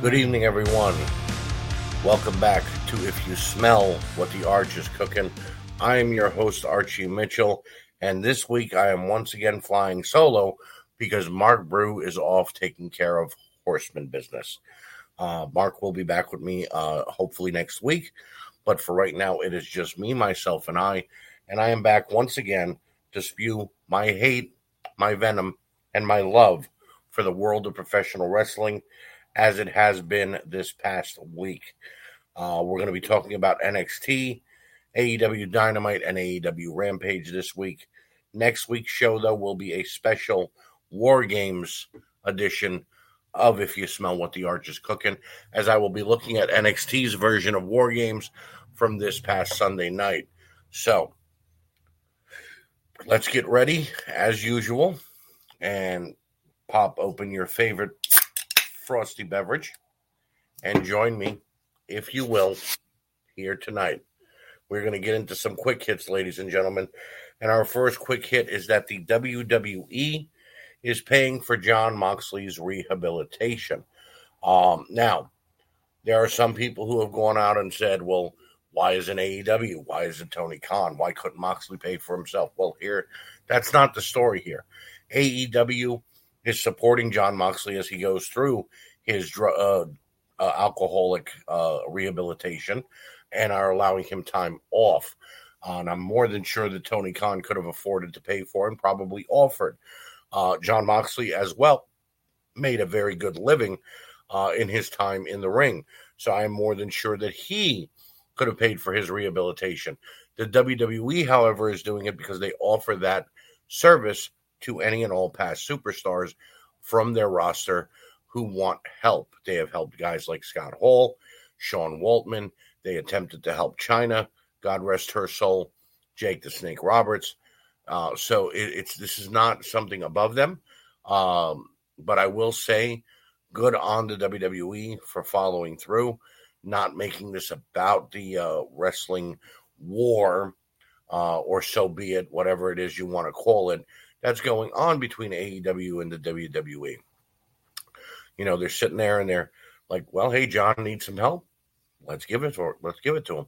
Good evening, everyone. Welcome back to If You Smell What the Arch is Cooking. I am your host, Archie Mitchell, and this week I am once again flying solo because Mark Brew is off taking care of horseman business. Uh, Mark will be back with me uh, hopefully next week, but for right now, it is just me, myself, and I, and I am back once again to spew my hate, my venom, and my love for the world of professional wrestling as it has been this past week. Uh, we're going to be talking about NXT, AEW Dynamite, and AEW Rampage this week. Next week's show, though, will be a special War Games edition of If You Smell What the Arch is Cooking, as I will be looking at NXT's version of War Games from this past Sunday night. So, let's get ready as usual and pop open your favorite frosty beverage and join me, if you will, here tonight. We're going to get into some quick hits, ladies and gentlemen. And our first quick hit is that the WWE is paying for Jon Moxley's rehabilitation. Um, now, there are some people who have gone out and said, well, why isn't AEW? Why isn't Tony Khan? Why couldn't Moxley pay for himself? Well, here, that's not the story here. AEW is supporting Jon Moxley as he goes through his uh, uh, alcoholic uh, rehabilitation and are allowing him time off. and I'm more than sure that Tony Khan could have afforded to pay for and probably offered. Uh, Jon Moxley, as well, made a very good living uh, in his time in the ring. So I'm more than sure that he could have paid for his rehabilitation. The WWE, however, is doing it because they offer that service to any and all past superstars from their roster who want help. They have helped guys like Scott Hall, Sean Waltman. They attempted to help Chyna, God rest her soul, Jake the Snake Roberts. Uh, so it, it's this is not something above them, um, but I will say, good on the WWE for following through, not making this about the uh, wrestling war, uh, or so be it, whatever it is you want to call it that's going on between AEW and the WWE. You know, they're sitting there and they're like, "Well, hey, John needs some help. Let's give it to let's give it to him."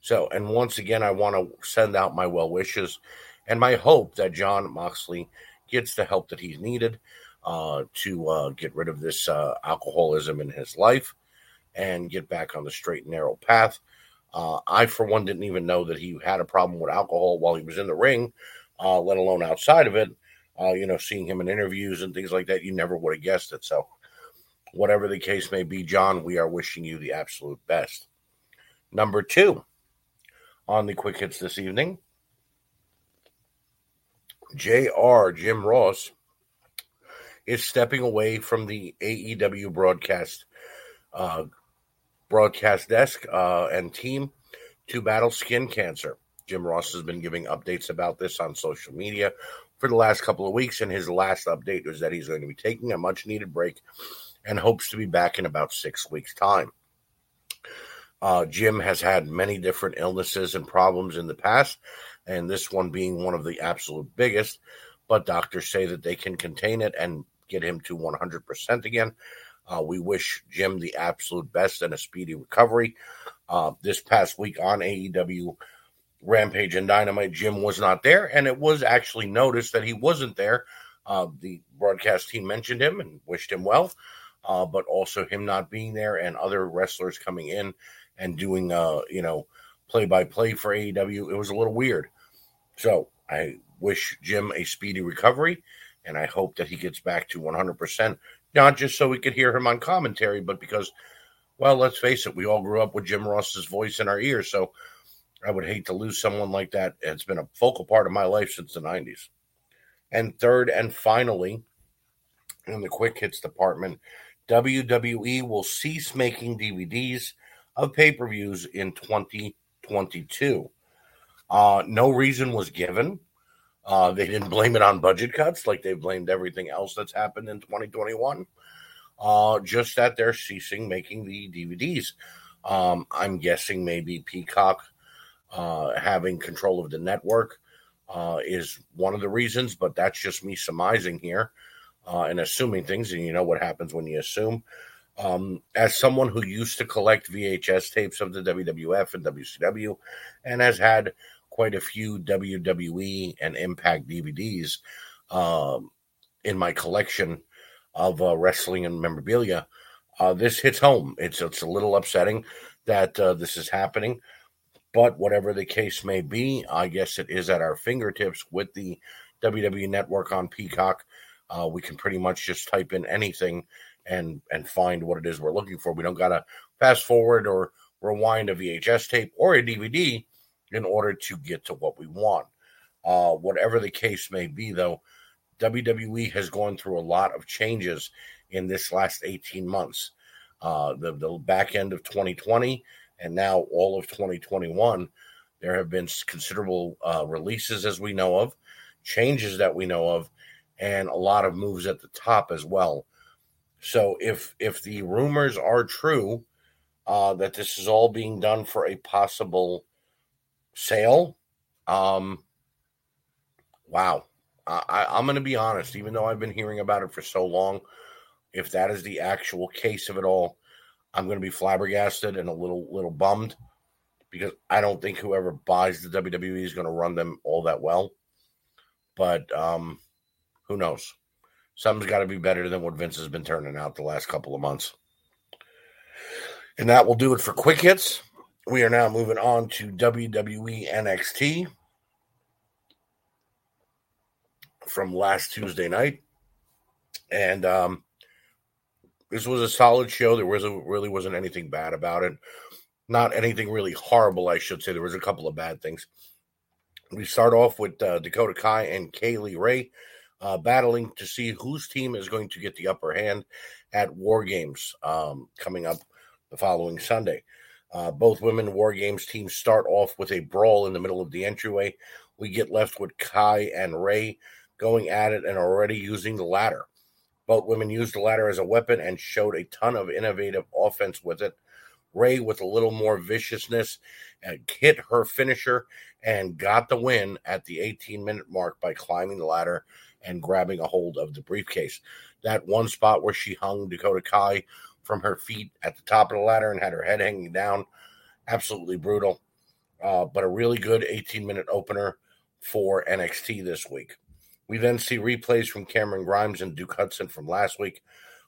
So, and once again, I want to send out my well wishes and my hope that Jon Moxley gets the help that he's needed uh, to uh, get rid of this uh, alcoholism in his life and get back on the straight and narrow path. Uh, I, for one, didn't even know that he had a problem with alcohol while he was in the ring uh, let alone outside of it. Uh, you know, seeing him in interviews and things like that, you never would have guessed it. So, whatever the case may be, John, we are wishing you the absolute best. Number two on the quick hits this evening, JR Jim Ross is stepping away from the AEW broadcast uh, broadcast desk uh, and team to battle skin cancer. Jim Ross has been giving updates about this on social media for the last couple of weeks, and his last update was that he's going to be taking a much needed break and hopes to be back in about six weeks' time. Uh, Jim has had many different illnesses and problems in the past, and this one being one of the absolute biggest. But doctors say that they can contain it and get him to 100% again. Uh, we wish Jim the absolute best and a speedy recovery. Uh, this past week on AEW Rampage and Dynamite, Jim was not there, and it was actually noticed that he wasn't there. Uh, the broadcast team mentioned him and wished him well, uh, but also him not being there and other wrestlers coming in and doing, uh, you know, play by play for AEW. It was a little weird. So I wish Jim a speedy recovery, and I hope that he gets back to 100%, not just so we could hear him on commentary, but because, well, let's face it, we all grew up with Jim Ross's voice in our ears. So I would hate to lose someone like that. It's been a focal part of my life since the 90s. And third and finally, in the quick hits department, WWE will cease making DVDs of pay per views in 2022. Uh, no reason was given. Uh, they didn't blame it on budget cuts like they blamed everything else that's happened in 2021. Uh, just that they're ceasing making the DVDs. Um, I'm guessing maybe Peacock uh, having control of the network uh, is one of the reasons, but that's just me surmising here uh, and assuming things. And you know what happens when you assume. Um, as someone who used to collect VHS tapes of the WWF and WCW and has had quite a few WWE and Impact DVDs um, in my collection of uh, wrestling and memorabilia, uh, this hits home. It's it's a little upsetting that uh, this is happening, but whatever the case may be, I guess it is at our fingertips with the WWE Network on Peacock. Uh, we can pretty much just type in anything and and find what it is we're looking for. We don't gotta fast forward or rewind a VHS tape or a DVD in order to get to what we want. Uh, whatever the case may be, though, WWE has gone through a lot of changes in this last 18 months. Uh, the, the back end of 2020 and now all of 2021, there have been considerable uh, releases, as we know of, changes that we know of, and a lot of moves at the top as well. So if if the rumors are true uh, that this is all being done for a possible sale, um, wow, I, I'm going to be honest. Even though I've been hearing about it for so long, if that is the actual case of it all, I'm going to be flabbergasted and a little little bummed because I don't think whoever buys the WWE is going to run them all that well. But um, who knows? Something's got to be better than what Vince has been turning out the last couple of months. And that will do it for quick hits. We are now moving on to WWE NXT from last Tuesday night. And um, this was a solid show. There was a, really wasn't anything bad about it. Not anything really horrible, I should say. There was a couple of bad things. We start off with uh, Dakota Kai and Kay Lee Ray uh, battling to see whose team is going to get the upper hand at War Games um, coming up the following Sunday. Uh, both women War Games teams start off with a brawl in the middle of the entryway. We get left with Kai and Ray going at it and already using the ladder. Both women used the ladder as a weapon and showed a ton of innovative offense with it. Ray, with a little more viciousness, uh, hit her finisher and got the win at the 18 minute mark by climbing the ladder and grabbing a hold of the briefcase. That one spot where she hung Dakota Kai from her feet at the top of the ladder and had her head hanging down, absolutely brutal. Uh, but a really good 18 minute opener for NXT this week. We then see replays from Cameron Grimes and Duke Hudson from last week.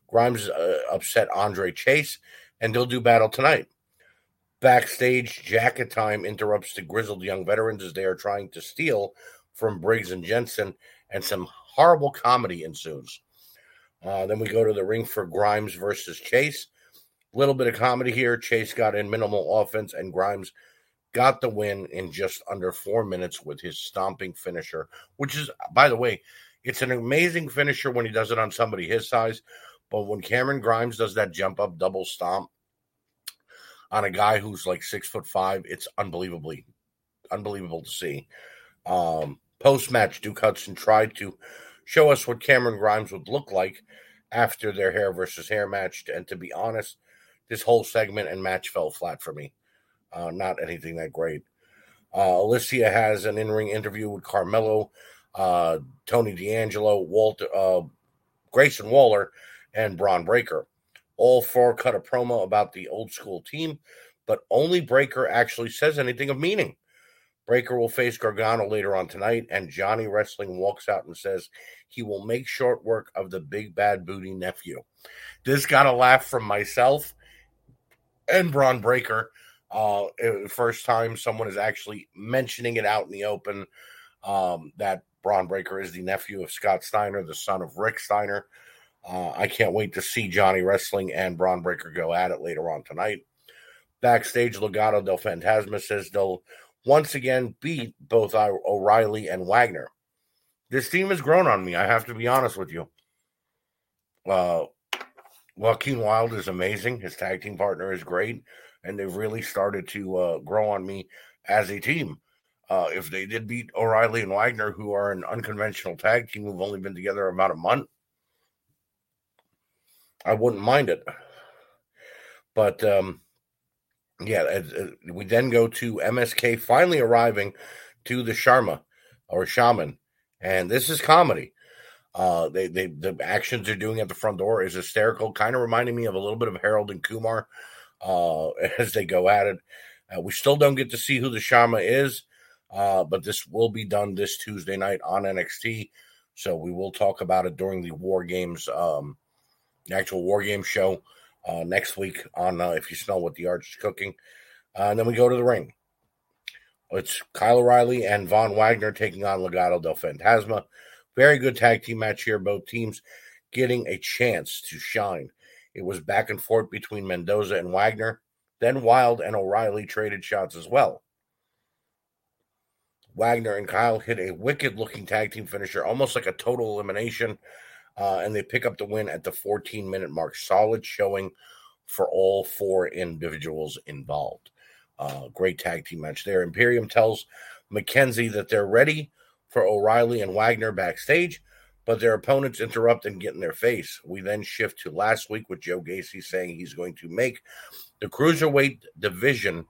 Grimes uh, upset Andre Chase, and they'll do battle tonight. Backstage, Jacket Time interrupts the grizzled young veterans as they are trying to steal from Briggs and Jensen, and some horrible comedy ensues. Uh, then we go to the ring for Grimes versus Chase. Little bit of comedy here. Chase got in minimal offense, and Grimes got the win in just under four minutes with his stomping finisher, which is, by the way, it's an amazing finisher when he does it on somebody his size. But when Cameron Grimes does that jump up double stomp on a guy who's like six foot five, it's unbelievably unbelievable to see. Um, Post match, Duke Hudson tried to show us what Cameron Grimes would look like after their hair versus hair match. And to be honest, this whole segment and match fell flat for me. Uh, not anything that great. Uh, Alicia has an in ring interview with Carmelo, uh, Tony D'Angelo, Walter, uh, Grayson Waller, and Bron Breakker. All four cut a promo about the old school team, but only Breakker actually says anything of meaning. Breakker will face Gargano later on tonight, and Johnny Wrestling walks out and says he will make short work of the big bad booty nephew. This got a laugh from myself and Bron Breakker. Uh, first time someone is actually mentioning it out in the open um, that Bron Breakker is the nephew of Scott Steiner, the son of Rick Steiner. Uh, I can't wait to see Johnny Wrestling and Bron Breakker go at it later on tonight. Backstage, Legado del Fantasma says they'll once again beat both O'Reilly and Wagner. This team has grown on me. I have to be honest with you. Uh, Joaquin Wilde is amazing. His tag team partner is great, and they've really started to uh, grow on me as a team. Uh, if they did beat O'Reilly and Wagner, who are an unconventional tag team who've only been together about a month, I wouldn't mind it. But um, yeah, we then go to MSK finally arriving to the Sharma or Shaman, and this is comedy. Uh, they they the actions they're doing at the front door is hysterical, kind of reminding me of a little bit of Harold and Kumar uh, as they go at it. Uh, we still don't get to see who the Shama is, uh, but this will be done this Tuesday night on NXT. So we will talk about it during the War Games, um, the actual War Games show uh, next week on uh, If You Smell What the Arch is Cooking. Uh, and then we go to the ring. It's Kyle O'Reilly and Von Wagner taking on Legado del Fantasma. Very good tag team match here. Both teams getting a chance to shine. It was back and forth between Mendoza and Wagner. Then Wilde and O'Reilly traded shots as well. Wagner and Kyle hit a wicked looking tag team finisher, almost like a total elimination. Uh, and they pick up the win at the 14 minute mark. Solid showing for all four individuals involved. Uh, great tag team match there. Imperium tells McKenzie that they're ready for O'Reilly and Wagner backstage, but their opponents interrupt and get in their face. We then shift to last week with Joe Gacy saying he's going to make the cruiserweight division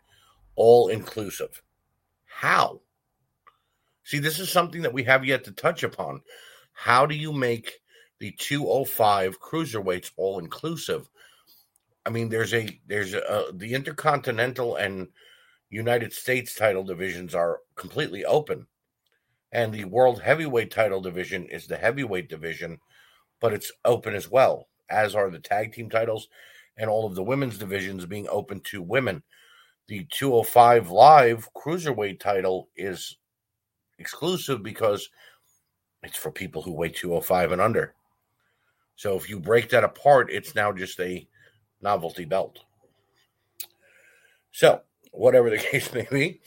all inclusive. How? See, this is something that we have yet to touch upon. How do you make the 205 cruiserweights all inclusive? I mean, there's a there's a the intercontinental and United States title divisions are completely open and the world heavyweight title division is the heavyweight division, but it's open as well, as are the tag team titles and all of the women's divisions being open to women. The 205 Live cruiserweight title is exclusive because it's for people who weigh 205 and under. So if you break that apart, it's now just a novelty belt. So, whatever the case may be,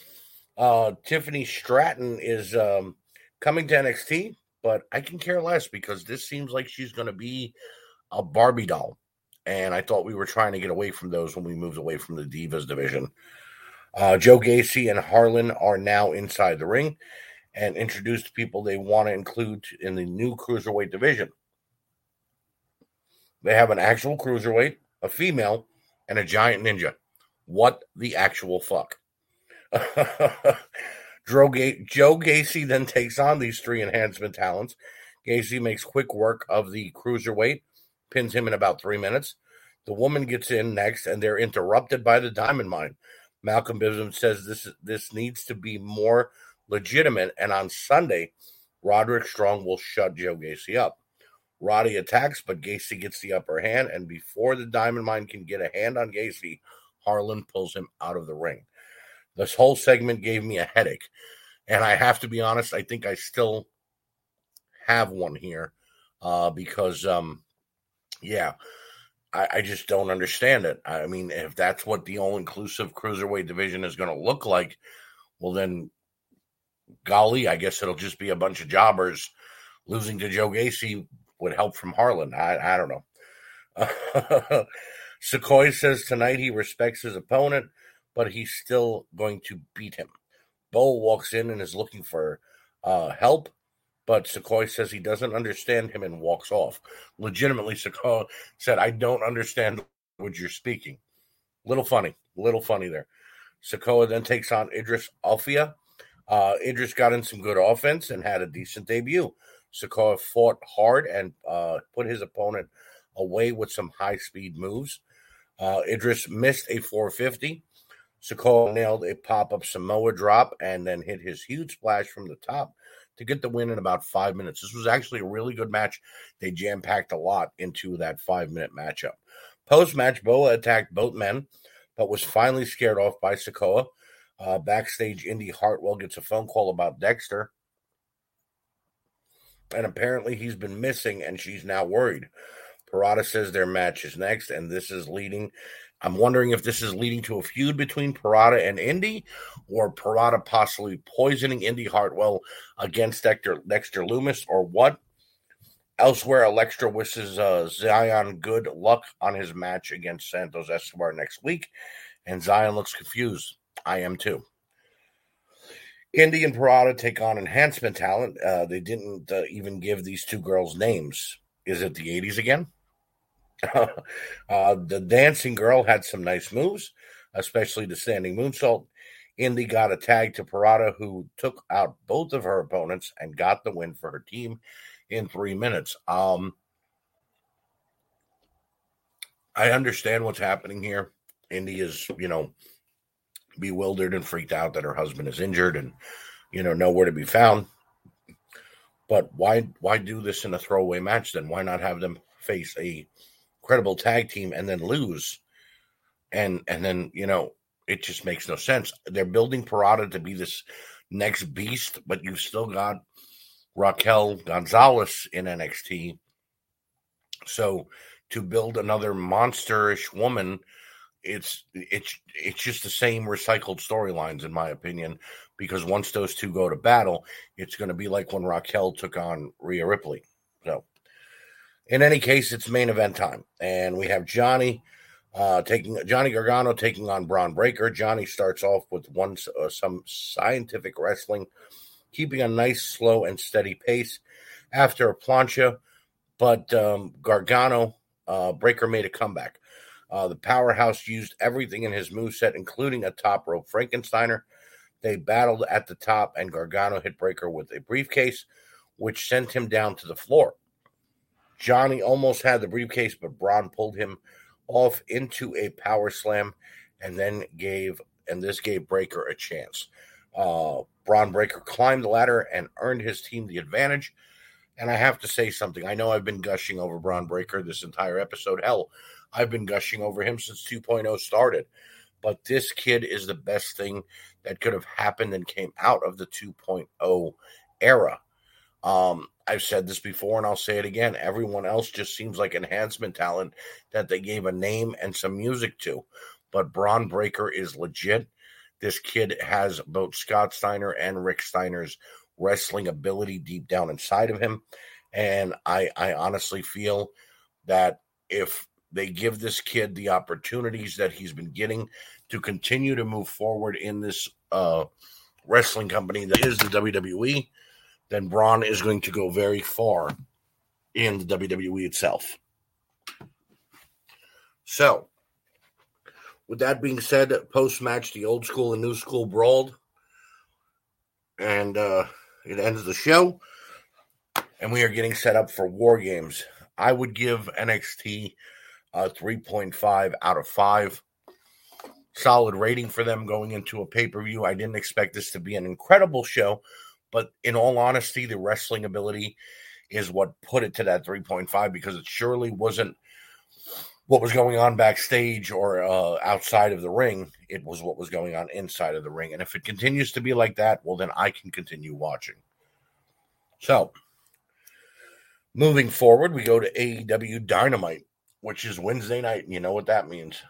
uh, Tiffany Stratton is um, coming to NXT, but I can care less because this seems like she's going to be a Barbie doll. And I thought we were trying to get away from those when we moved away from the Divas division. Uh, Joe Gacy and Harlan are now inside the ring and introduced people they want to include in the new cruiserweight division. They have an actual cruiserweight, a female, and a giant ninja. What the actual fuck? Joe Gacy then takes on these three enhancement talents. Gacy makes quick work of the cruiserweight, pins him in about three minutes. The woman gets in next, and they're interrupted by the diamond mine. Malcolm Bivens says this this needs to be more legitimate, and on Sunday, Roderick Strong will shut Joe Gacy up. Roddy attacks, but Gacy gets the upper hand, and before the diamond mine can get a hand on Gacy, Harlan pulls him out of the ring. This whole segment gave me a headache. And I have to be honest, I think I still have one here uh, because, um, yeah, I, I, just don't understand it. I mean, if that's what the all inclusive cruiserweight division is going to look like, well, then, golly, I guess it'll just be a bunch of jobbers. Losing to Joe Gacy would help from Harlan. I, I don't know. Sikoa says tonight he respects his opponent but he's still going to beat him. Bo walks in and is looking for uh, help, but Sikoa says he doesn't understand him and walks off. Legitimately, Sikoa said, I don't understand what you're speaking. Little funny, little funny there. Sikoa then takes on Idris Alfia. Uh, Idris got in some good offense and had a decent debut. Sikoa fought hard and uh, put his opponent away with some high speed moves. Uh, Idris missed a 450 Sikoa nailed a pop up Samoa drop and then hit his huge splash from the top to get the win in about five minutes. This was actually a really good match. They jam packed a lot into that five minute matchup. Post match, Boa attacked both men, but was finally scared off by Sikoa. Uh, backstage, Indi Hartwell gets a phone call about Dexter. And apparently he's been missing, and she's now worried. Pirotta says their match is next, and this is leading I'm wondering if this is leading to a feud between Pirotta and Indi, or Pirotta possibly poisoning Indi Hartwell against Dexter, Dexter Lumis, or what. Elsewhere, Elektra wishes uh, Xyon good luck on his match against Santos Escobar next week, and Xyon looks confused. I am too. Indi and Pirotta take on enhancement talent. Uh, they didn't uh, even give these two girls names. Is it the 80s again? uh, the dancing girl had some nice moves, especially the standing moonsault. Indi got a tag to Pirotta, who took out both of her opponents and got the win for her team. in three minutes. Um, I understand what's happening here. Indi is, you know, bewildered and freaked out that her husband is injured and, you know, nowhere to be found. But why why do this in a throwaway match then? Why not have them face a credible tag team and then lose? And and then, you know, it just makes no sense. They're building Pirotta to be this next beast, but you've still got Raquel Gonzalez in NXT. So to build another monsterish woman, it's it's it's just the same recycled storylines in my opinion. Because once those two go to battle, it's going to be like when Raquel took on Rhea Ripley. In any case, it's main event time, and we have Johnny uh, taking Johnny Gargano taking on Bron Breakker. Johnny starts off with one uh, some scientific wrestling, keeping a nice slow and steady pace after a plancha, but um, Gargano uh, Breakker made a comeback. Uh, the powerhouse used everything in his moveset, including a top rope Frankensteiner. They battled at the top, and Gargano hit Breakker with a briefcase, which sent him down to the floor. Johnny almost had the briefcase, but Bron pulled him off into a power slam and then gave and this gave Breakker a chance. Uh, Bron Breakker climbed the ladder and earned his team the advantage. And I have to say something. I know I've been gushing over Bron Breakker this entire episode. Hell, I've been gushing over him since 2.0 started. But this kid is the best thing that could have happened and came out of the 2.0 era. Um, I've said this before and I'll say it again. Everyone else just seems like enhancement talent that they gave a name and some music to. But Bron Breakker is legit. This kid has both Scott Steiner and Rick Steiner's wrestling ability deep down inside of him. And I, I honestly feel that if they give this kid the opportunities that he's been getting to continue to move forward in this uh, wrestling company that is the WWE, then Bron is going to go very far in the WWE itself. So, with that being said, post match, the old school and new school brawled, and uh, it ends the show. And we are getting set up for War Games. I would give NXT a 3.5 out of 5. Solid rating for them going into a pay per view. I didn't expect this to be an incredible show, but in all honesty, the wrestling ability is what put it to that 3.5 because it surely wasn't what was going on backstage or uh, outside of the ring. It was what was going on inside of the ring. And if it continues to be like that, well, then I can continue watching. So, moving forward, we go to AEW Dynamite, which is Wednesday night. And you know what that means.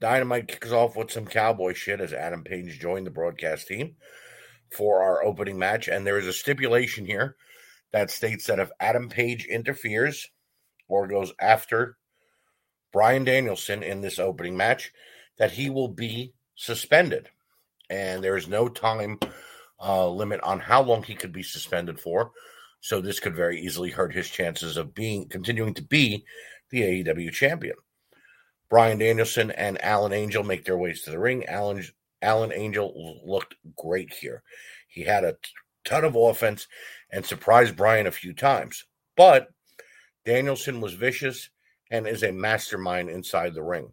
Dynamite kicks off with some cowboy shit as Adam Page joined the broadcast team for our opening match. And there is a stipulation here that states that if Adam Page interferes or goes after Bryan Danielson in this opening match, that he will be suspended. And there is no time uh, limit on how long he could be suspended for. So this could very easily hurt his chances of being continuing to be the AEW champion. Bryan Danielson and Alan Angel make their ways to the ring. Alan Alan Angel looked great here. He had a ton of offense and surprised Bryan a few times. But Danielson was vicious and is a mastermind inside the ring.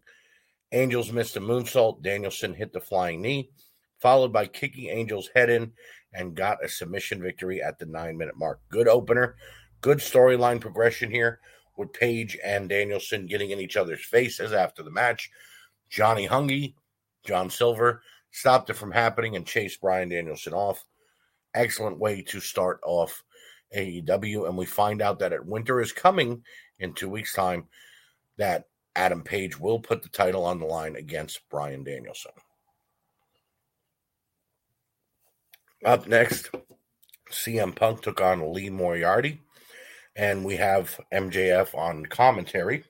Angels missed a moonsault. Danielson hit the flying knee, followed by kicking Angel's head in and got a submission victory at the nine minute mark. Good opener, good storyline progression here with Page and Danielson getting in each other's faces after the match. Johnny Hungee, John Silver stopped it from happening and chased Bryan Danielson off. Excellent way to start off AEW. And we find out that at Winter is coming in two weeks' time that Adam Page will put the title on the line against Bryan Danielson. Up next, CM Punk took on Lee Moriarty and we have MJF on commentary.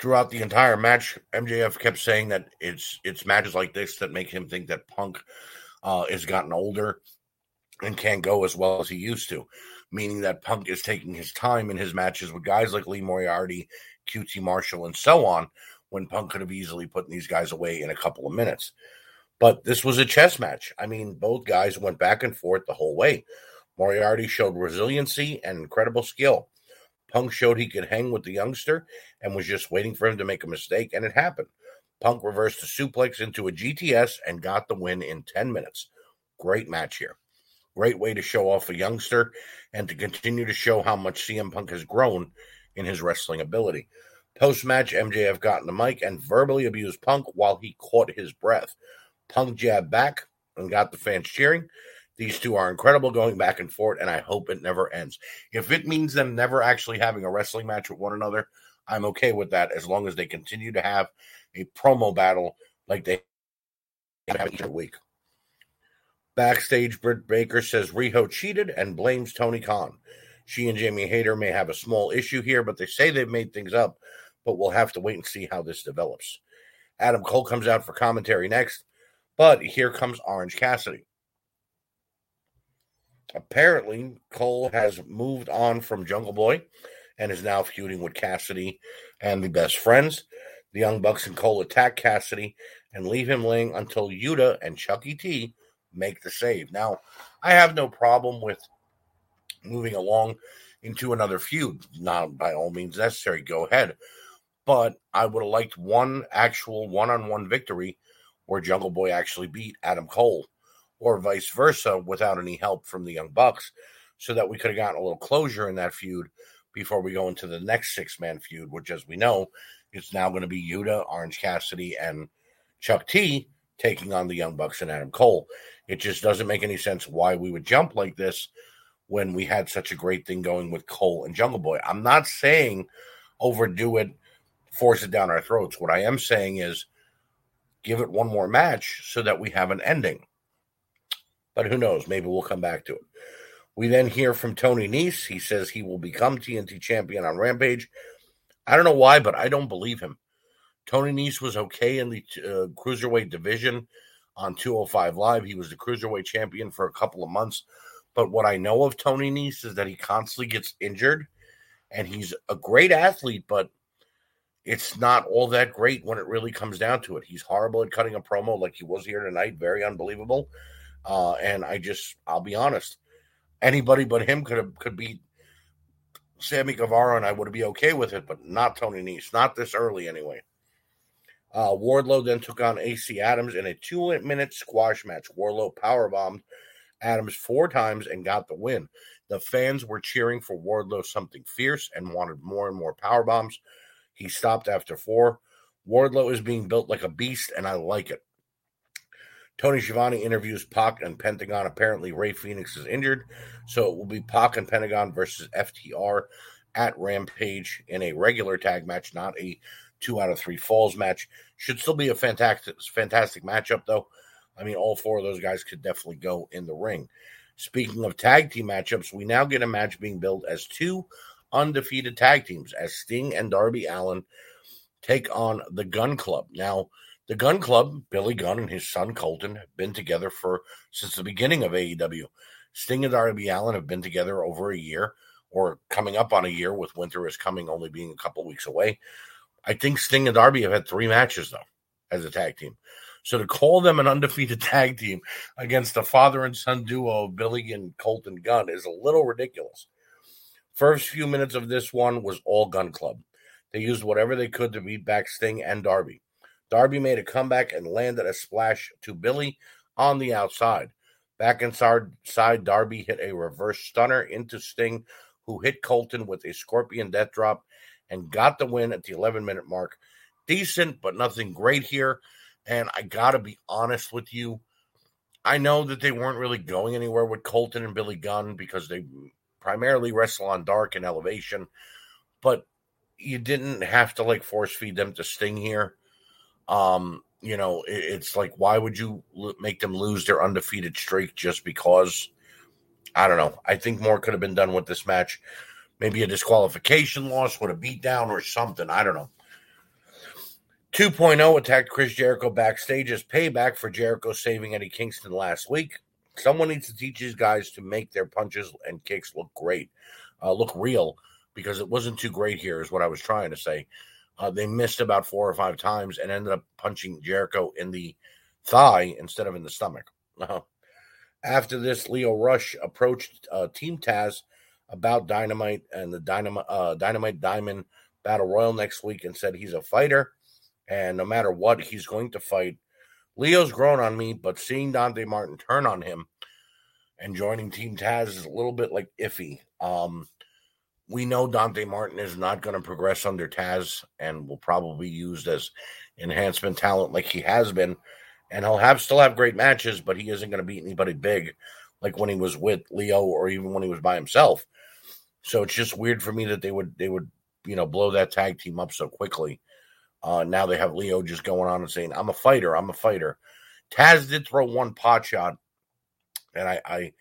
Throughout the entire match, MJF kept saying that it's it's matches like this that make him think that Punk uh, has gotten older and can't go as well as he used to, meaning that Punk is taking his time in his matches with guys like Lee Moriarty, QT Marshall, and so on, when Punk could have easily put these guys away in a couple of minutes. But this was a chess match. I mean, both guys went back and forth the whole way. Moriarty showed resiliency and incredible skill. Punk showed he could hang with the youngster and was just waiting for him to make a mistake, and it happened. Punk reversed a suplex into a GTS and got the win in 10 minutes. Great match here. Great way to show off a youngster and to continue to show how much CM Punk has grown in his wrestling ability. Post match, MJF got in the mic and verbally abused Punk while he caught his breath. Punk jabbed back and got the fans cheering. These two are incredible going back and forth, and I hope it never ends. If it means them never actually having a wrestling match with one another, I'm okay with that as long as they continue to have a promo battle like they have each week. Backstage, Britt Baker says Riho cheated and blames Tony Khan. She and Jamie Hayter may have a small issue here, but they say they've made things up, but we'll have to wait and see how this develops. Adam Cole comes out for commentary next. But here comes Orange Cassidy. Apparently, Cole has moved on from Jungle Boy and is now feuding with Cassidy and the best friends. The Young Bucks and Cole attack Cassidy and leave him laying until Yuta and Chucky T make the save. Now, I have no problem with moving along into another feud. Not by all means necessary. Go ahead. But I would have liked one actual one on one victory where Jungle Boy actually beat Adam Cole, or vice versa, without any help from the Young Bucks, so that we could have gotten a little closure in that feud before we go into the next six man feud, which, as we know, is now going to be Yuta, Orange Cassidy, and Chuck T taking on the Young Bucks and Adam Cole. It just doesn't make any sense why we would jump like this when we had such a great thing going with Cole and Jungle Boy. I'm not saying overdo it, force it down our throats. What I am saying is give it one more match so that we have an ending. But who knows? Maybe we'll come back to it. We then hear from Tony Nese. He says he will become TNT champion on Rampage. I don't know why, but I don't believe him. Tony Nese was okay in the uh, cruiserweight division on 205 Live. He was the cruiserweight champion for a couple of months. But what I know of Tony Nese is that he constantly gets injured and he's a great athlete, but it's not all that great when it really comes down to it. He's horrible at cutting a promo like he was here tonight. Very unbelievable. Uh, and I just, I'll be honest, anybody but him could have could beat Sammy Guevara, and I would be okay with it, but not Tony Nese, not this early anyway. Uh, Wardlow then took on AC Adams in a two-minute squash match. Wardlow powerbombed Adams four times and got the win. The fans were cheering for Wardlow something fierce and wanted more and more power bombs. He stopped after four. Wardlow is being built like a beast, and I like it. Tony Schiavone interviews Pac and Pentagon. Apparently, Rey Fenix is injured, so it will be Pac and Pentagon versus FTR at Rampage in a regular tag match, not a two out of three falls match. Should still be a fantastic, fantastic matchup, though. I mean, all four of those guys could definitely go in the ring. Speaking of tag team matchups, we now get a match being billed as two undefeated tag teams as Sting and Darby Allin take on the Gun Club. Now, the Gun Club, Billy Gunn and his son Colten, have been together for since the beginning of AEW. Sting and Darby Allin have been together over a year, or coming up on a year, with winter is coming only being a couple weeks away. I think Sting and Darby have had three matches though as a tag team. So to call them an undefeated tag team against the father and son duo of Billy and Colten Gunn is a little ridiculous. First few minutes of this one was all Gun Club. They used whatever they could to beat back Sting and Darby. Darby made a comeback and landed a splash to Billy on the outside. Back inside, side, Darby hit a reverse stunner into Sting, who hit Colten with a scorpion death drop and got the win at the 11 minute mark. Decent, but nothing great here. And I got to be honest with you. I know that they weren't really going anywhere with Colten and Billy Gunn because they primarily wrestle on dark and elevation, but you didn't have to like force feed them to Sting here. Um, you know, it, it's like why would you make them lose their undefeated streak just because? I don't know. I think more could have been done with this match. Maybe a disqualification loss with a beatdown or something. I don't know. 2.0 attacked Chris Jericho backstage as payback for Jericho saving Eddie Kingston last week. Someone needs to teach these guys to make their punches and kicks look great, uh, look real, because it wasn't too great here, is what I was trying to say. Uh, they missed about four or five times and ended up punching Jericho in the thigh instead of in the stomach. Uh-huh. After this, Lio Rush approached uh, Team Taz about Dynamite and the Dynamite uh, Dynamite Diamond Battle Royal next week and said he's a fighter and no matter what, he's going to fight. Lio's grown on me, but seeing Dante Martin turn on him and joining Team Taz is a little bit like iffy. Um, we know Dante Martin is not going to progress under Taz and will probably be used as enhancement talent like he has been. And he'll have still have great matches, but he isn't going to beat anybody big like when he was with Lio or even when he was by himself. So it's just weird for me that they would they would you know blow that tag team up so quickly. Uh, now they have Lio just going on and saying, "I'm a fighter. I'm a fighter." Taz did throw one pot shot, and I, I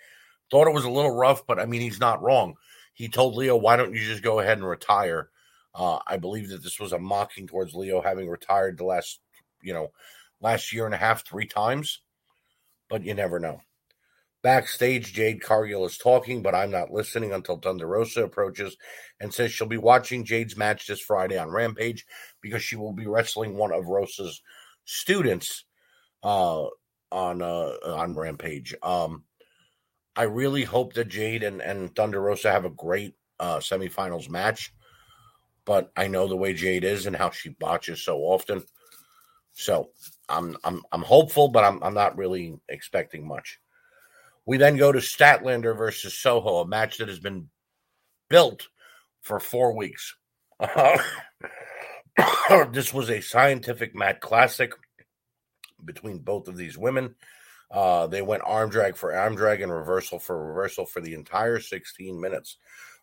thought it was a little rough, but I mean he's not wrong. He told Lio, "Why don't you just go ahead and retire?" Uh, I believe that this was a mocking towards Lio having retired the last, you know, last year and a half, three times. But you never know. Backstage, Jade Cargill is talking, but I'm not listening until Thunder Rosa approaches and says she'll be watching Jade's match this Friday on Rampage because she will be wrestling one of Rosa's students uh, on uh, on Rampage. Um, I really hope that Jade and, and Thunder Rosa have a great uh, semifinals match, but I know the way Jade is and how she botches so often. So I'm I'm I'm hopeful, but I'm I'm not really expecting much. We then go to Statlander versus Soho, a match that has been built for four weeks. this was a scientific mat classic between both of these women. Uh, they went arm drag for arm drag and reversal for reversal for the entire 16 minutes.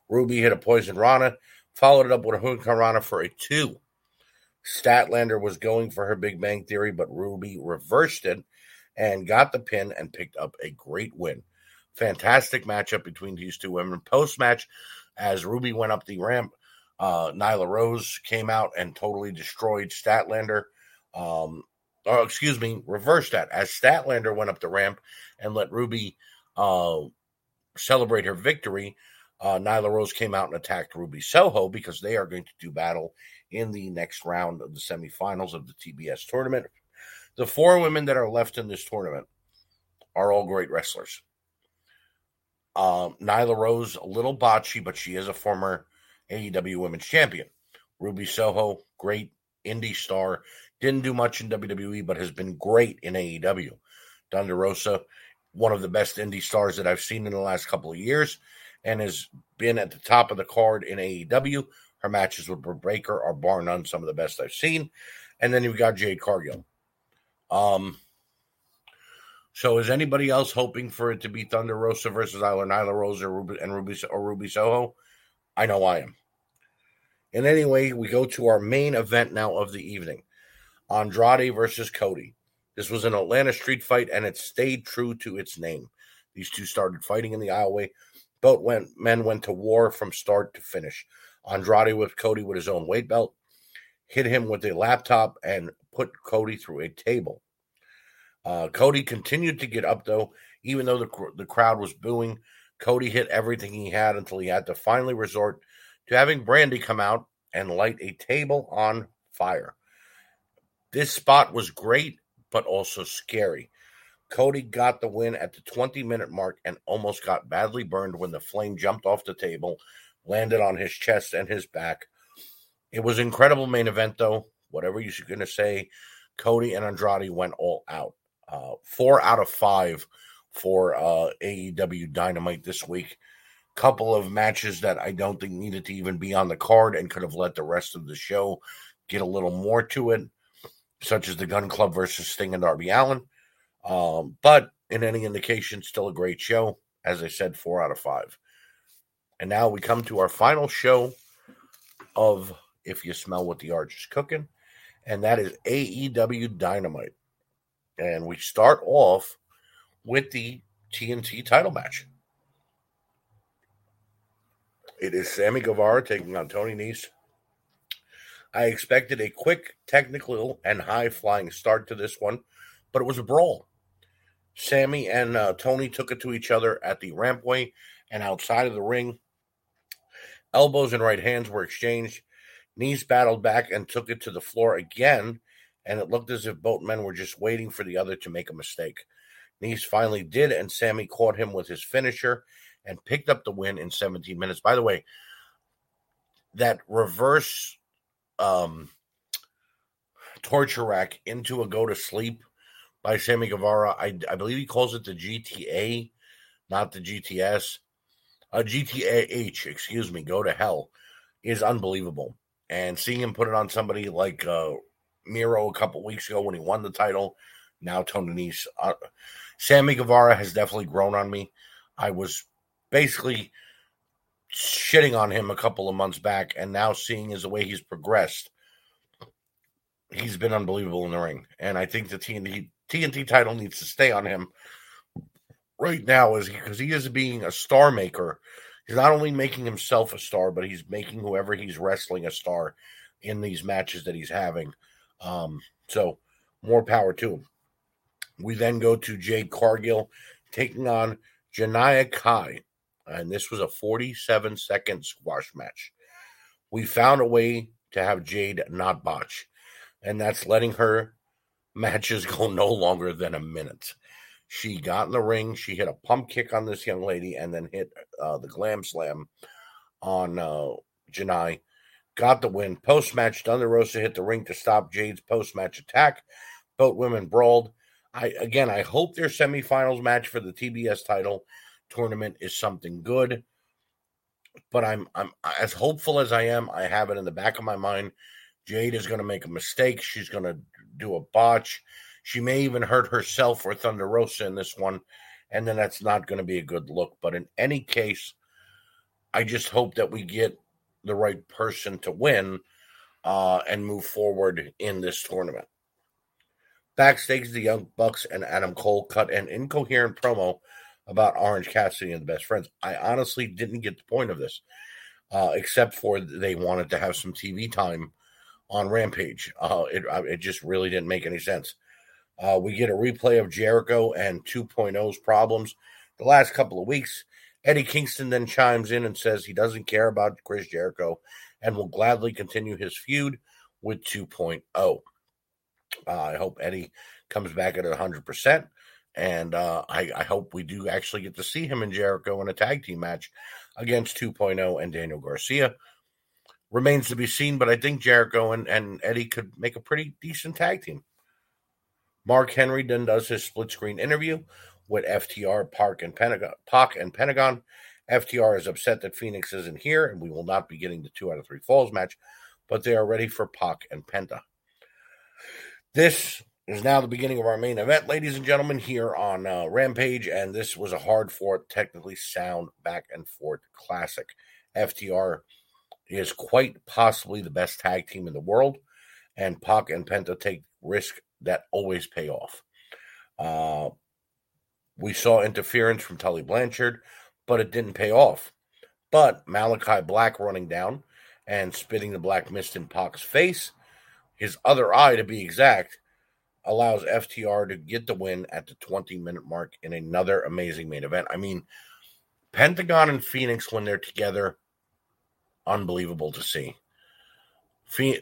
Ruby hit a poison Rana, followed it up with a Hurricane Rana for a two. Statlander was going for her Big Bang Theory, but Ruby reversed it and got the pin and picked up a great win. Fantastic matchup between these two women. Post match, as Ruby went up the ramp, uh, Nyla Rose came out and totally destroyed Statlander. Um, or excuse me, reverse that as Statlander went up the ramp and let Ruby uh, celebrate her victory. Uh, Nyla Rose came out and attacked Ruby Soho because they are going to do battle in the next round of the semifinals of the TBS tournament. The four women that are left in this tournament are all great wrestlers. Um, Nyla Rose, a little botchy, but she is a former AEW Women's Champion. Ruby Soho, great indie star. Didn't do much in WWE, but has been great in AEW. Thunder Rosa, one of the best indie stars that I've seen in the last couple of years, and has been at the top of the card in AEW. Her matches with Britt Baker are bar none some of the best I've seen. And then you've got Jade Cargill. Um, so is anybody else hoping for it to be Thunder Rosa versus Isla Nyla Rose or Ruby and Ruby or Ruby Soho? I know I am. And anyway, we go to our main event now of the evening. Andrade versus Cody. This was an Atlanta street fight and it stayed true to its name. These two started fighting in the aisleway. Both went, men went to war from start to finish. Andrade with Cody with his own weight belt, hit him with a laptop, and put Cody through a table. Uh, Cody continued to get up, though, even though the, the crowd was booing. Cody hit everything he had until he had to finally resort to having Brandi come out and light a table on fire. This spot was great, but also scary. Cody got the win at the 20 minute mark and almost got badly burned when the flame jumped off the table, landed on his chest and his back. It was incredible main event, though whatever you're going to say, Cody and Andrade went all out. Uh, four out of five for uh, AEW Dynamite this week. Couple of matches that I don't think needed to even be on the card and could have let the rest of the show get a little more to it, such as the Gun Club versus Sting and Darby Allin. Um, but in any indication, still a great show. As I said, four out of five. And now we come to our final show of If You Smell What the Arch is Cooking and that is AEW Dynamite. And we start off with the TNT title match. It is Sammy Guevara taking on Tony Nese. I expected a quick, technical, and high flying start to this one, but it was a brawl. Sammy and uh, Tony took it to each other at the rampway and outside of the ring. Elbows and right hands were exchanged. Nese battled back and took it to the floor again and it looked as if both men were just waiting for the other to make a mistake. Nese finally did, and Sammy caught him with his finisher and picked up the win in 17 minutes. By the way, that reverse um, torture rack into a go to sleep by Sammy Guevara, I, I believe he calls it the GTA, not the GTS. A uh, GTAH, excuse me, go to hell, is unbelievable. And seeing him put it on somebody like uh, Miro a couple weeks ago when he won the title, now Tony Nese. Uh, Sammy Guevara has definitely grown on me. I was basically shitting on him a couple of months back, and now seeing as the way he's progressed, he's been unbelievable in the ring. And I think the TNT TNT title needs to stay on him right now, is because he is being a star maker. He's not only making himself a star, but he's making whoever he's wrestling a star in these matches that he's having. Um, so more power to him. We then go to Jade Cargill taking on Janai Kai. And this was a 47 second squash match. We found a way to have Jade not botch, and that's letting her matches go no longer than a minute. She got in the ring, she hit a pump kick on this young lady, and then hit uh, the glam slam on uh, Janai got the win. Post match, Thunder Rosa hit the ring to stop Jade's post match attack. Both women brawled. I again, I hope their semifinals match for the TBS title tournament is something good. But I'm I'm as hopeful as I am. I have it in the back of my mind. Jade is going to make a mistake. She's going to do a botch. She may even hurt herself or Thunder Rosa in this one, and then that's not going to be a good look. But in any case, I just hope that we get the right person to win uh, and move forward in this tournament. Backstage, the Young Bucks and Adam Cole cut an incoherent promo about Orange Cassidy and the best friends. I honestly didn't get the point of this, uh, except for they wanted to have some TV time on Rampage. Uh, it, uh, it just really didn't make any sense. Uh, we get a replay of Jericho and 2.0's problems the last couple of weeks. Eddie Kingston then chimes in and says he doesn't care about Chris Jericho and will gladly continue his feud with 2.0. Uh, I hope Eddie comes back at 100%. And uh, I, I, hope we do actually get to see him and Jericho in a tag team match against 2.0 and Daniel Garcia. Remains to be seen, but I think Jericho and, and Eddie could make a pretty decent tag team. Mark Henry then does his split screen interview with FTR, Park, and Pentagon. Pac and Pentagon. FTR is upset that Fenix isn't here, and we will not be getting the two out of three falls match, but they are ready for Pac and Penta. This is now the beginning of our main event, ladies and gentlemen, here on uh, Rampage, and this was a hard fought, technically sound back and forth classic. FTR is quite possibly the best tag team in the world, and Pac and Penta take risk that always pay off. Uh, we saw interference from Tully Blanchard, but it didn't pay off. But Malachi Black running down and spitting the black mist in Pac's face, his other eye to be exact, allows FTR to get the win at the 20 minute mark in another amazing main event. I mean, Pentagon and Fenix, when they're together, unbelievable to see.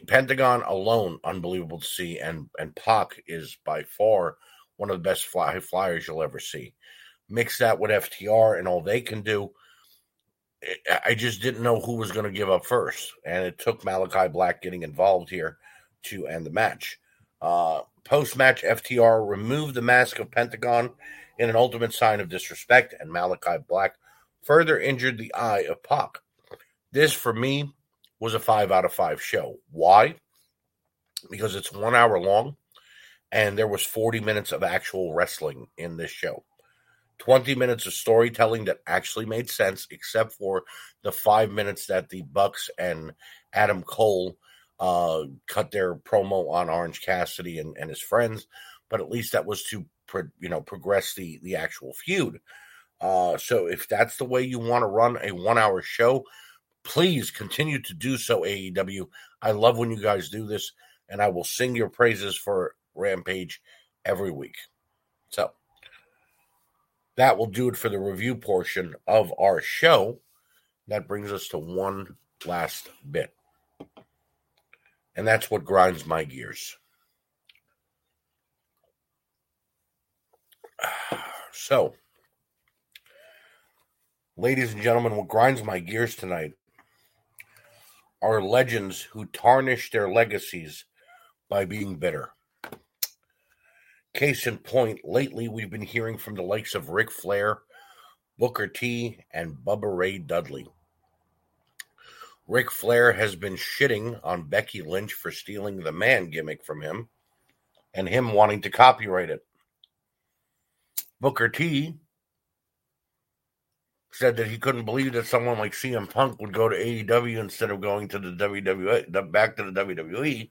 Pentagon alone, unbelievable to see, and and Pac is by far one of the best fly flyers you'll ever see. Mix that with FTR and all they can do. I just didn't know who was going to give up first, and it took Malachi Black getting involved here to end the match. Uh, Post match, FTR removed the mask of Pentagon in an ultimate sign of disrespect, and Malachi Black further injured the eye of Pac. This, for me, was a five out of five show. Why? Because it's one hour long and there was 40 minutes of actual wrestling in this show 20 minutes of storytelling that actually made sense except for the five minutes that the bucks and adam cole uh, cut their promo on orange cassidy and, and his friends but at least that was to pro, you know progress the the actual feud uh, so if that's the way you want to run a one hour show please continue to do so aew i love when you guys do this and i will sing your praises for Rampage every week. So that will do it for the review portion of our show. That brings us to one last bit. And that's what grinds my gears. So, ladies and gentlemen, what grinds my gears tonight are legends who tarnish their legacies by being bitter. Case in point, lately we've been hearing from the likes of Ric Flair, Booker T, and Bubba Ray Dudley. Ric Flair has been shitting on Becky Lynch for stealing the man gimmick from him and him wanting to copyright it. Booker T said that he couldn't believe that someone like CM Punk would go to AEW instead of going to the WWE, back to the WWE,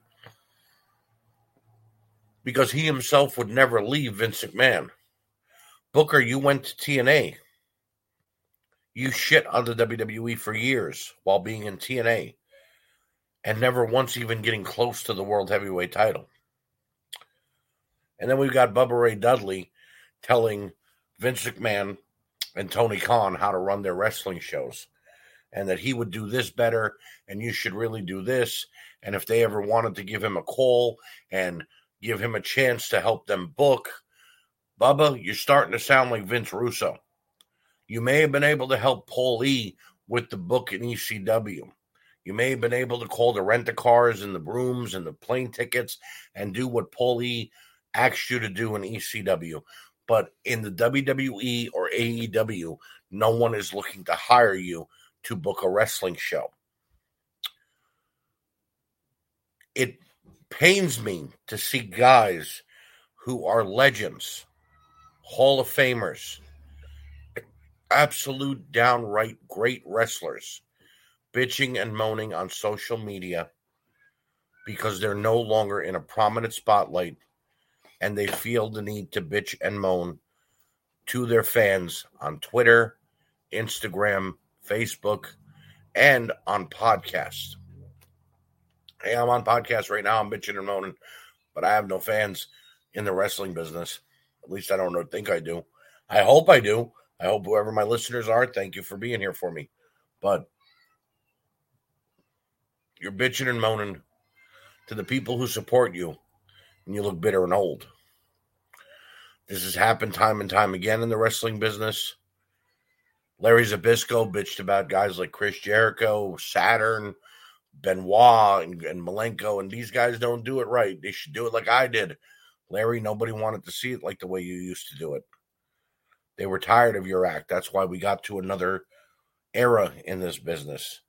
because he himself would never leave Vince McMahon. Booker, you went to TNA. You shit on the WWE for years while being in TNA and never once even getting close to the World Heavyweight title. And then we've got Bubba Ray Dudley telling Vince McMahon and Tony Khan how to run their wrestling shows and that he would do this better and you should really do this. And if they ever wanted to give him a call and give him a chance to help them book, Bubba, you're starting to sound like Vince Russo. You may have been able to help Paul E with the book in ECW. You may have been able to call the rent a cars and the brooms and the plane tickets and do what Paul E asked you to do in ECW. But in the WWE or AEW, no one is looking to hire you to book a wrestling show. It pains me to see guys who are legends, Hall of Famers, absolute downright great wrestlers bitching and moaning on social media because they're no longer in a prominent spotlight and they feel the need to bitch and moan to their fans on Twitter, Instagram, Facebook, and on podcasts. Hey, I'm on podcast right now. I'm bitching and moaning, but I have no fans in the wrestling business. At least I don't think I do. I hope I do. I hope whoever my listeners are, thank you for being here for me. But you're bitching and moaning to the people who support you and you look bitter and old. This has happened time and time again in the wrestling business. Larry Zbyszko bitched about guys like Chris Jericho, Saturn, Benoit, and, and Malenko, and these guys don't do it right. They should do it like I did. Larry, nobody wanted to see it like the way you used to do it. They were tired of your act. That's why we got to another era in this business.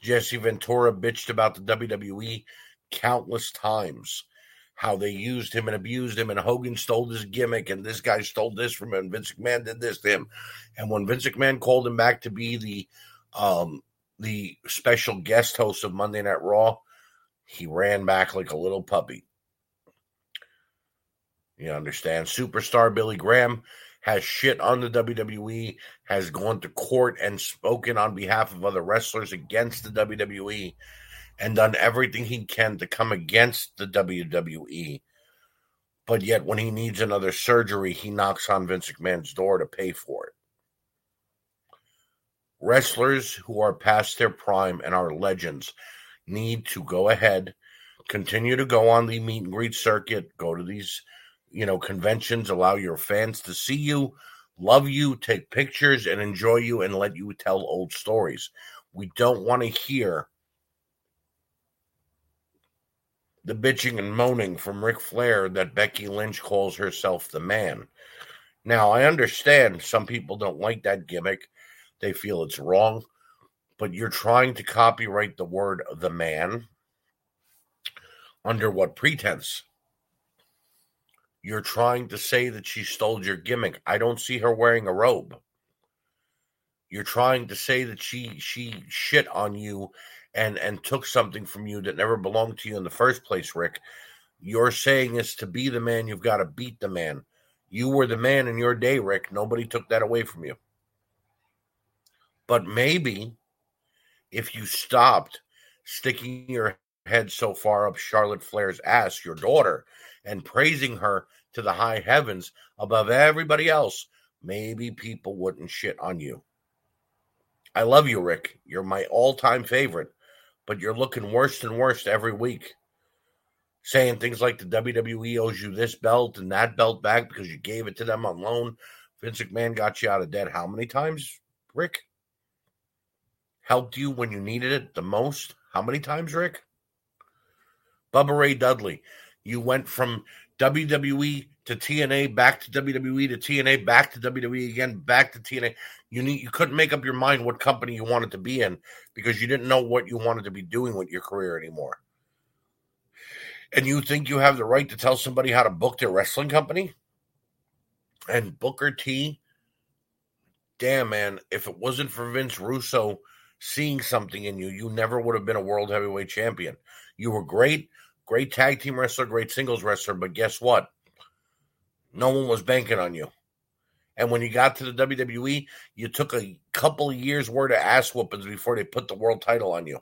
Jesse Ventura bitched about the WWE countless times. How they used him and abused him, and Hogan stole his gimmick, and this guy stole this from him, and Vince McMahon did this to him. And when Vince McMahon called him back to be the um, the special guest host of Monday Night Raw, he ran back like a little puppy. You understand? Superstar Billy Graham has shit on the WWE, has gone to court and spoken on behalf of other wrestlers against the WWE, and done everything he can to come against the WWE. But yet, when he needs another surgery, he knocks on Vince McMahon's door to pay for it. Wrestlers who are past their prime and are legends need to go ahead, continue to go on the meet and greet circuit, go to these you know, conventions allow your fans to see you, love you, take pictures, and enjoy you and let you tell old stories. We don't want to hear the bitching and moaning from Ric Flair that Becky Lynch calls herself the man. Now, I understand some people don't like that gimmick, they feel it's wrong, but you're trying to copyright the word the man under what pretense? You're trying to say that she stole your gimmick. I don't see her wearing a robe. You're trying to say that she she shit on you and and took something from you that never belonged to you in the first place, Rick. You're saying is to be the man, you've got to beat the man. You were the man in your day, Rick. Nobody took that away from you. But maybe if you stopped sticking your head so far up Charlotte Flair's ass, your daughter, and praising her to the high heavens above everybody else, maybe people wouldn't shit on you. I love you, Rick. You're my all time favorite, but you're looking worse and worse every week. Saying things like the WWE owes you this belt and that belt back because you gave it to them on loan Vince McMahon got you out of debt how many times, Rick? Helped you when you needed it the most? How many times, Rick? Bubba Ray Dudley. You went from WWE to TNA, back to WWE to TNA, back to WWE again, back to TNA. You need you couldn't make up your mind what company you wanted to be in because you didn't know what you wanted to be doing with your career anymore. And you think you have the right to tell somebody how to book their wrestling company? And Booker T, damn man, if it wasn't for Vince Russo seeing something in you, you never would have been a world heavyweight champion. You were great, great tag team wrestler, great singles wrestler, but guess what? No one was banking on you. And when you got to the WWE, you took a couple years worth of ass whoopings before they put the world title on you.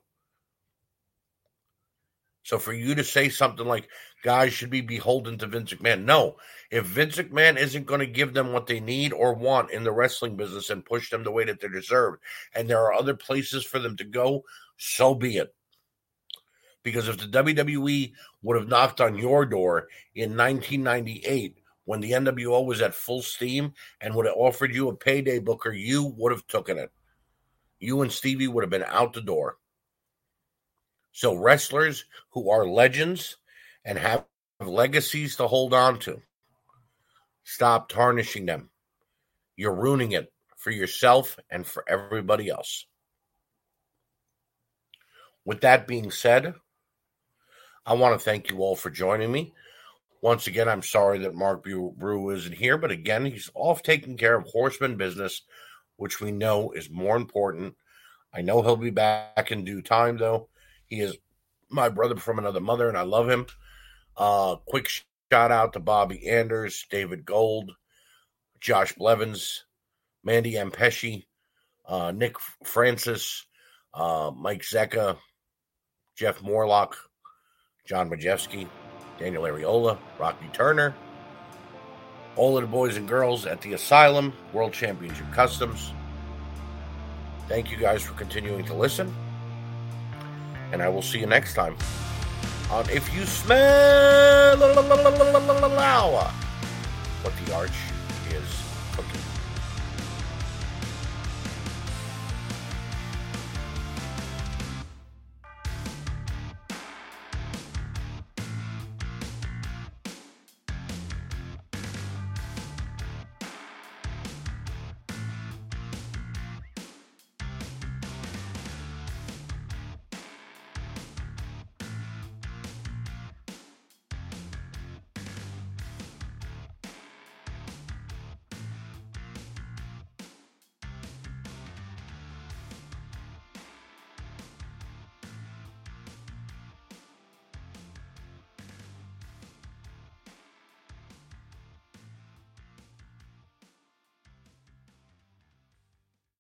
So for you to say something like guys should be beholden to Vince McMahon, no. If Vince McMahon isn't going to give them what they need or want in the wrestling business and push them the way that they deserve, and there are other places for them to go, so be it. Because if the WWE would have knocked on your door in 1998 when the NWO was at full steam and would have offered you a payday booker, you would have taken it. You and Stevie would have been out the door. So wrestlers who are legends and have legacies to hold on to, stop tarnishing them. You're ruining it for yourself and for everybody else. With that being said, I want to thank you all for joining me. Once again, I'm sorry that Mark Brew isn't here, but again, he's off taking care of horseman business, which we know is more important. I know he'll be back in due time, though. He is my brother from another mother, and I love him. Uh, quick shout out to Bobby Anders, David Gold, Josh Blevins, Mandy Ampeshi, uh, Nick Francis, uh, Mike Zecca, Jeff Morlock, John Majewski, Daniel Ariola, Rocky Turner, all of the boys and girls at the Asylum, World Championship Customs. Thank you guys for continuing to listen and I will see you next time on If You Smell what the arch.